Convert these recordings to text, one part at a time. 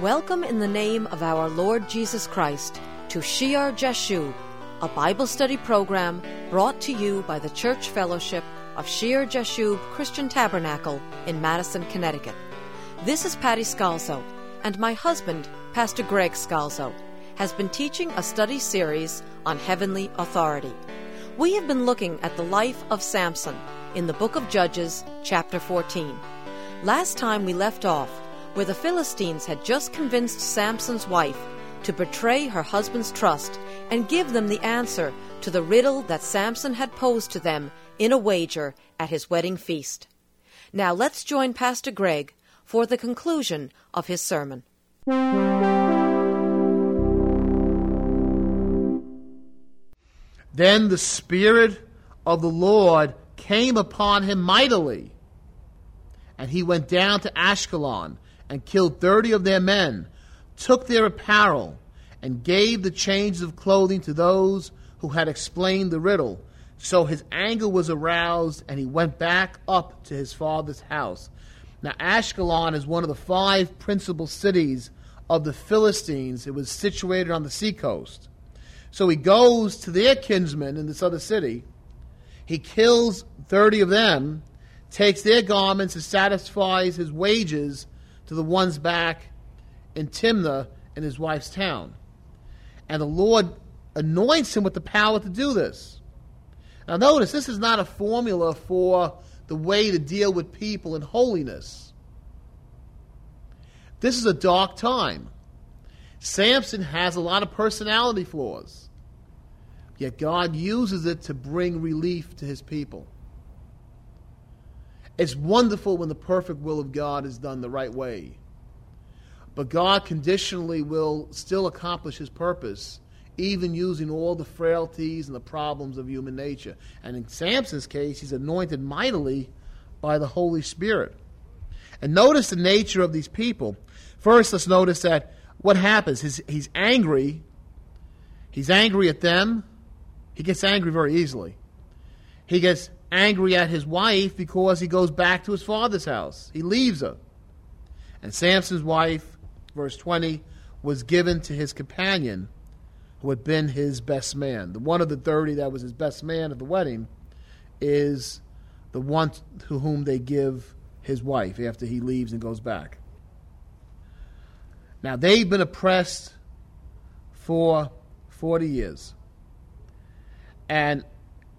Welcome in the name of our Lord Jesus Christ to Shear Jashub, a Bible study program brought to you by the Church Fellowship of Shear Jashub Christian Tabernacle in Madison, Connecticut. This is Patty Scalzo, and my husband, Pastor Greg Scalzo, has been teaching a study series on heavenly authority. We have been looking at the life of Samson in the book of Judges, chapter 14. Last time we left off where the Philistines had just convinced Samson's wife to betray her husband's trust and give them the answer to the riddle that Samson had posed to them in a wager at his wedding feast. Now let's join Pastor Greg for the conclusion of his sermon. Then the Spirit of the Lord came upon him mightily, and he went down to Ashkelon and killed thirty of their men, took their apparel, and gave the changes of clothing to those who had explained the riddle. So his anger was aroused, and he went back up to his father's house. Now, Ashkelon is one of the five principal cities of the Philistines. It was situated on the seacoast. So he goes to their kinsmen in this other city. He kills 30 of them, takes their garments, and satisfies his wages to the ones back in Timnah in his wife's town. And the Lord anoints him with the power to do this. Now, notice this is not a formula for the way to deal with people in holiness. This is a dark time. Samson has a lot of personality flaws, yet God uses it to bring relief to his people. It's wonderful when the perfect will of God is done the right way. But God conditionally will still accomplish his purpose, even using all the frailties and the problems of human nature. And in Samson's case, he's anointed mightily by the Holy Spirit. And notice the nature of these people. First, let's notice that what happens? is he's angry. He's angry at them. He gets angry very easily. He gets angry at his wife because he goes back to his father's house. He leaves her. And Samson's wife, verse 20, was given to his companion who had been his best man. The one of the 30 that was his best man at the wedding is the one to whom they give his wife after he leaves and goes back. Now, they've been oppressed for 40 years. And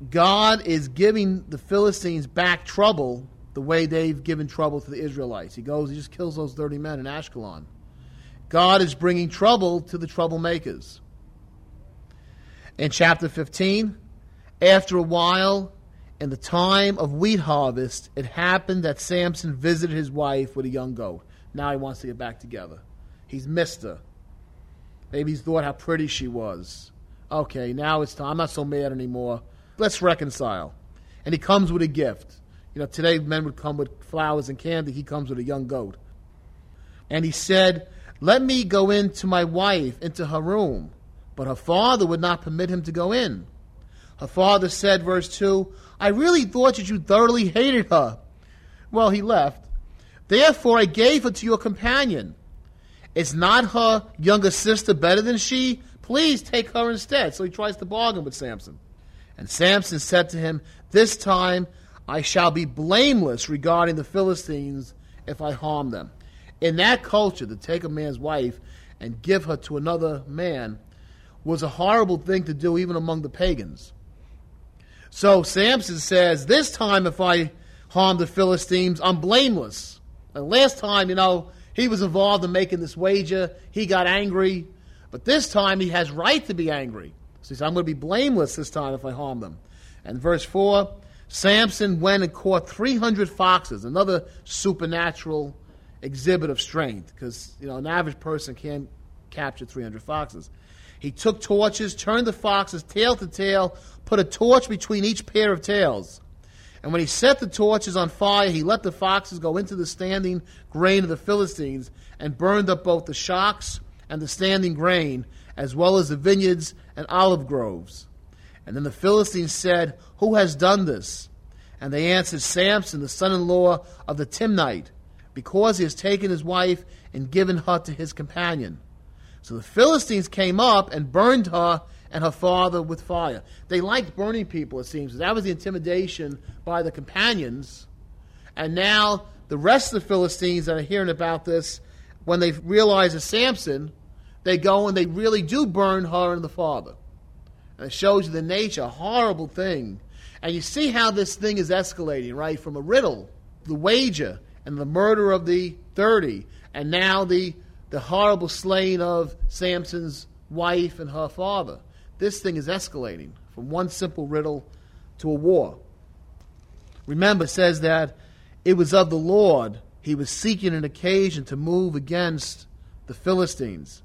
God is giving the Philistines back trouble the way they've given trouble to the Israelites. He goes, he just kills those 30 men in Ashkelon. God is bringing trouble to the troublemakers. In chapter 15, after a while, in the time of wheat harvest, it happened that Samson visited his wife with a young goat. Now he wants to get back together. He's missed her. Maybe he's thought how pretty she was. Okay, now it's time. I'm not so mad anymore. Let's reconcile. And he comes with a gift. You know, today men would come with flowers and candy. He comes with a young goat. And he said, Let me go in to my wife, into her room. But her father would not permit him to go in. Her father said, verse 2, I really thought that you thoroughly hated her. Well, he left. Therefore, I gave her to your companion. Is not her younger sister better than she? Please take her instead. So he tries to bargain with Samson. And Samson said to him, This time I shall be blameless regarding the Philistines if I harm them. In that culture, to take a man's wife and give her to another man was a horrible thing to do, even among the pagans. So Samson says, This time if I harm the Philistines, I'm blameless. And last time, you know, he was involved in making this wager. He got angry. But this time he has right to be angry. So he said, I'm going to be blameless this time if I harm them. And verse 4 Samson went and caught 300 foxes, another supernatural exhibit of strength, because you know an average person can't capture 300 foxes. He took torches, turned the foxes tail to tail, put a torch between each pair of tails. And when he set the torches on fire, he let the foxes go into the standing grain of the Philistines and burned up both the shocks and the standing grain, as well as the vineyards and olive groves. And then the Philistines said, Who has done this? And they answered, Samson, the son in law of the Timnite. because he has taken his wife and given her to his companion. So the Philistines came up and burned her and her father with fire. They liked burning people, it seems. That was the intimidation by the companions. And now the rest of the Philistines that are hearing about this, when they realize it's Samson, they go and they really do burn her and the father. And it shows you the nature, horrible thing. And you see how this thing is escalating, right? From a riddle, the wager, and the murder of the 30, and now the, the horrible slaying of Samson's wife and her father. This thing is escalating from one simple riddle to a war. Remember, it says that it was of the Lord. He was seeking an occasion to move against the Philistines.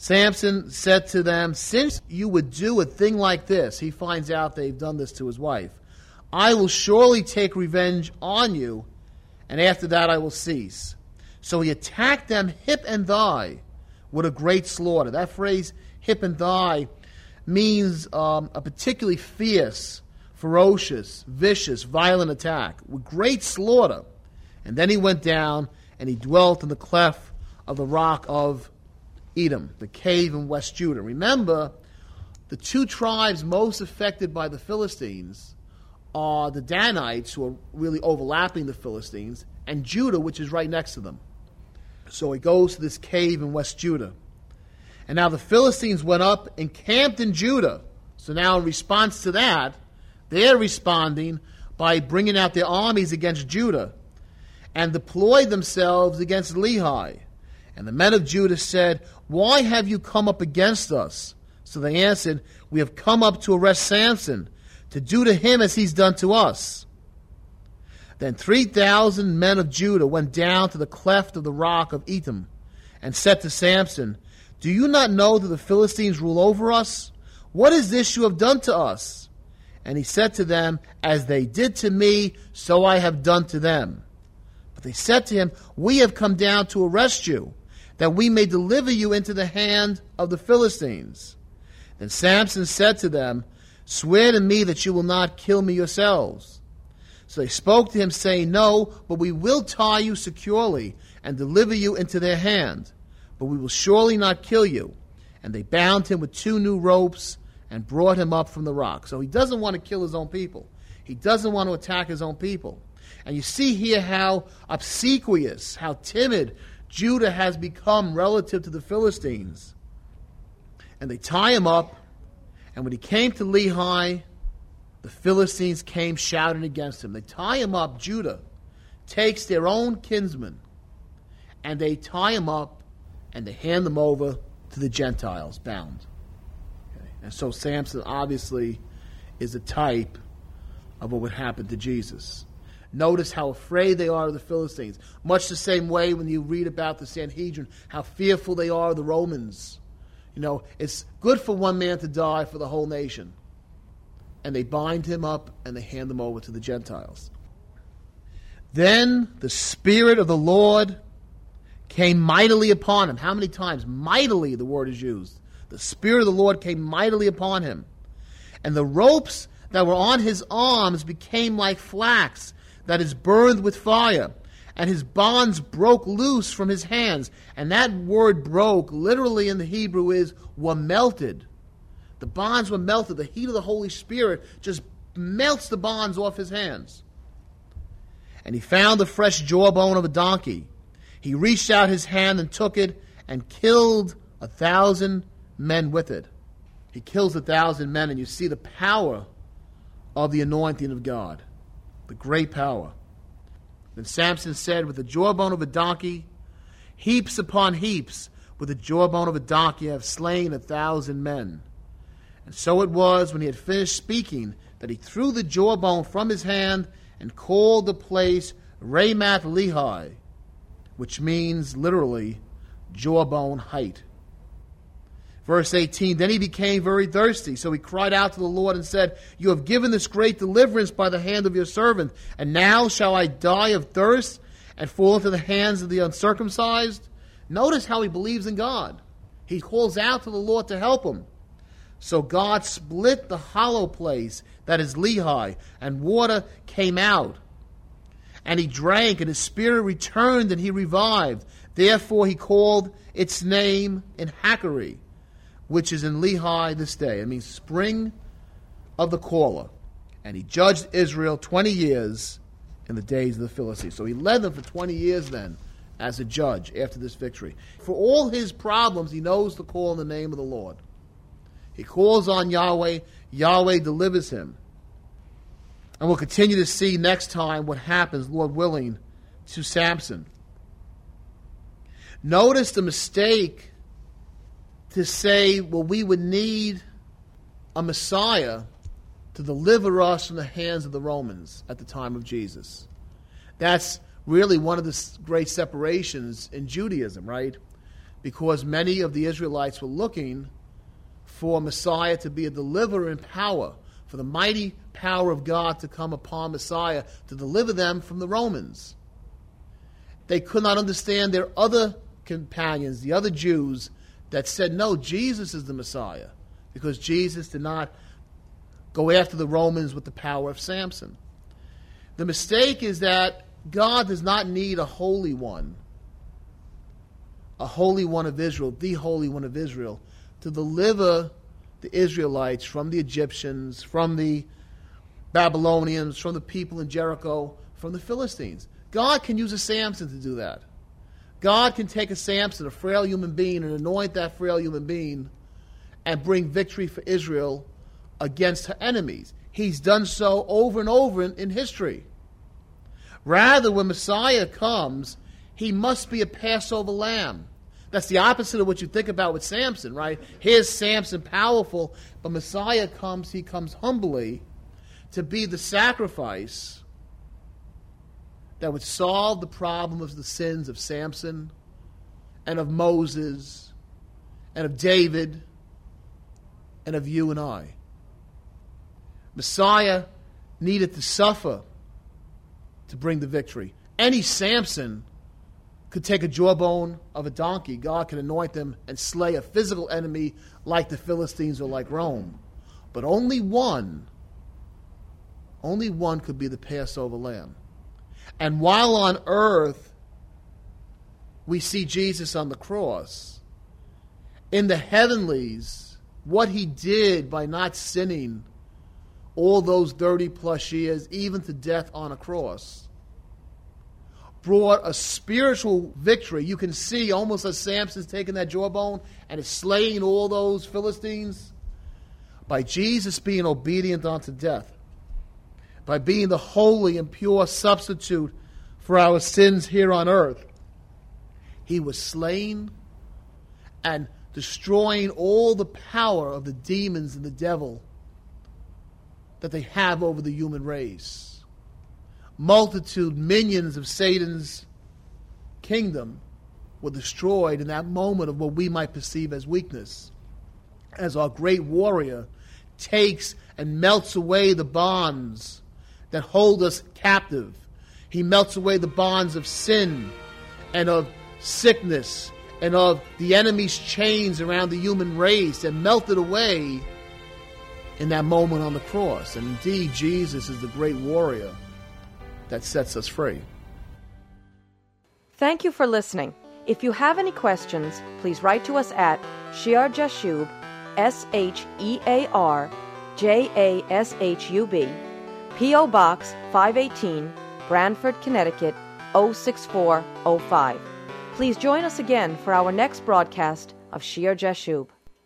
Samson said to them, Since you would do a thing like this, he finds out they've done this to his wife, I will surely take revenge on you, and after that I will cease. So he attacked them hip and thigh with a great slaughter. That phrase, hip and thigh, means um, a particularly fierce, ferocious, vicious, violent attack with great slaughter. And then he went down and he dwelt in the cleft of the rock of Etam, the cave in West Judah. Remember, the two tribes most affected by the Philistines are the Danites, who are really overlapping the Philistines, and Judah, which is right next to them. So he goes to this cave in West Judah. And now the Philistines went up and camped in Judah. So now, in response to that, they're responding by bringing out their armies against Judah and deployed themselves against Lehi. And the men of Judah said, Why have you come up against us? So they answered, We have come up to arrest Samson, to do to him as he's done to us. Then 3,000 men of Judah went down to the cleft of the rock of Etam and said to Samson, Do you not know that the Philistines rule over us? What is this you have done to us? And he said to them, As they did to me, so I have done to them. But they said to him, We have come down to arrest you that we may deliver you into the hand of the Philistines. Then Samson said to them, Swear to me that you will not kill me yourselves. So they spoke to him, saying, No, but we will tie you securely and deliver you into their hand, but we will surely not kill you. And they bound him with two new ropes and brought him up from the rock. So he doesn't want to kill his own people. He doesn't want to attack his own people. And you see here how obsequious, how timid Judah has become relative to the Philistines. And they tie him up, and when he came to Lehi, the Philistines came shouting against him. They tie him up, Judah takes their own kinsman, and they tie him up, and they hand them over to the Gentiles, bound. Okay. And so Samson obviously is a type of what would happen to Jesus. Notice how afraid they are of the Philistines. Much the same way when you read about the Sanhedrin, how fearful they are of the Romans. You know, it's good for one man to die for the whole nation. And they bind him up and they hand him over to the Gentiles. Then the Spirit of the Lord came mightily upon him. How many times? Mightily, the word is used. The Spirit of the Lord came mightily upon him. And the ropes that were on his arms became like flax that is burned with fire, and his bonds broke loose from his hands. And that word broke, literally in the Hebrew, is were melted. The bonds were melted. The heat of the Holy Spirit just melts the bonds off his hands. And he found the fresh jawbone of a donkey. He reached out his hand and took it and killed a thousand men with it. He kills a thousand men, and you see the power of the anointing of God the great power. Then Samson said, With the jawbone of a donkey, heaps upon heaps, with the jawbone of a donkey, I have slain a thousand men. And so it was, when he had finished speaking, that he threw the jawbone from his hand and called the place Ramath Lehi, which means literally jawbone height. Verse 18 Then he became very thirsty, so he cried out to the Lord and said, You have given this great deliverance by the hand of your servant, and now shall I die of thirst and fall into the hands of the uncircumcised? Notice how he believes in God. He calls out to the Lord to help him. So God split the hollow place that is Lehi, and water came out. And he drank, and his spirit returned, and he revived. Therefore he called its name En Hakkore, which is in Lehi this day. It means spring of the caller. And he judged Israel 20 years in the days of the Philistines. So he led them for 20 years then as a judge after this victory. For all his problems, he knows to call in the name of the Lord. He calls on Yahweh, Yahweh delivers him. And we'll continue to see next time what happens, Lord willing, to Samson. Notice the mistake to say, well, we would need a Messiah to deliver us from the hands of the Romans at the time of Jesus. That's really one of the great separations in Judaism, right? Because many of the Israelites were looking for Messiah to be a deliverer in power, for the mighty power of God to come upon Messiah to deliver them from the Romans. They could not understand their other companions, the other Jews, that said, no, Jesus is the Messiah, because Jesus did not go after the Romans with the power of Samson. The mistake is that God does not need a holy one, a holy one of Israel, the holy one of Israel, to deliver the Israelites from the Egyptians, from the Babylonians, from the people in Jericho, from the Philistines. God can use a Samson to do that. God can take a Samson, a frail human being, and anoint that frail human being and bring victory for Israel against her enemies. He's done so over and over in, in history. Rather, when Messiah comes, he must be a Passover lamb. That's the opposite of what you think about with Samson, right? Here's Samson powerful, but Messiah comes, he comes humbly to be the sacrifice that would solve the problem of the sins of Samson and of Moses and of David and of you and I. Messiah needed to suffer to bring the victory. Any Samson could take a jawbone of a donkey. God can anoint them and slay a physical enemy like the Philistines or like Rome. But only one, only one could be the Passover lamb. And while on earth we see Jesus on the cross, in the heavenlies, what he did by not sinning all those 30 plus years, even to death on a cross, brought a spiritual victory. You can see almost as Samson's taking that jawbone and is slaying all those Philistines by Jesus being obedient unto death, by being the holy and pure substitute for our sins here on earth. He was slain and destroying all the power of the demons and the devil that they have over the human race. Multitude, minions of Satan's kingdom were destroyed in that moment of what we might perceive as weakness. As our great warrior takes and melts away the bonds that hold us captive. He melts away the bonds of sin and of sickness and of the enemy's chains around the human race and melted away in that moment on the cross. And indeed, Jesus is the great warrior that sets us free. Thank you for listening. If you have any questions, please write to us at Shear Jashub, S H E A R J A S H U B, P.O. Box 518, Branford, Connecticut 06405. Please join us again for our next broadcast of Shear Jashub.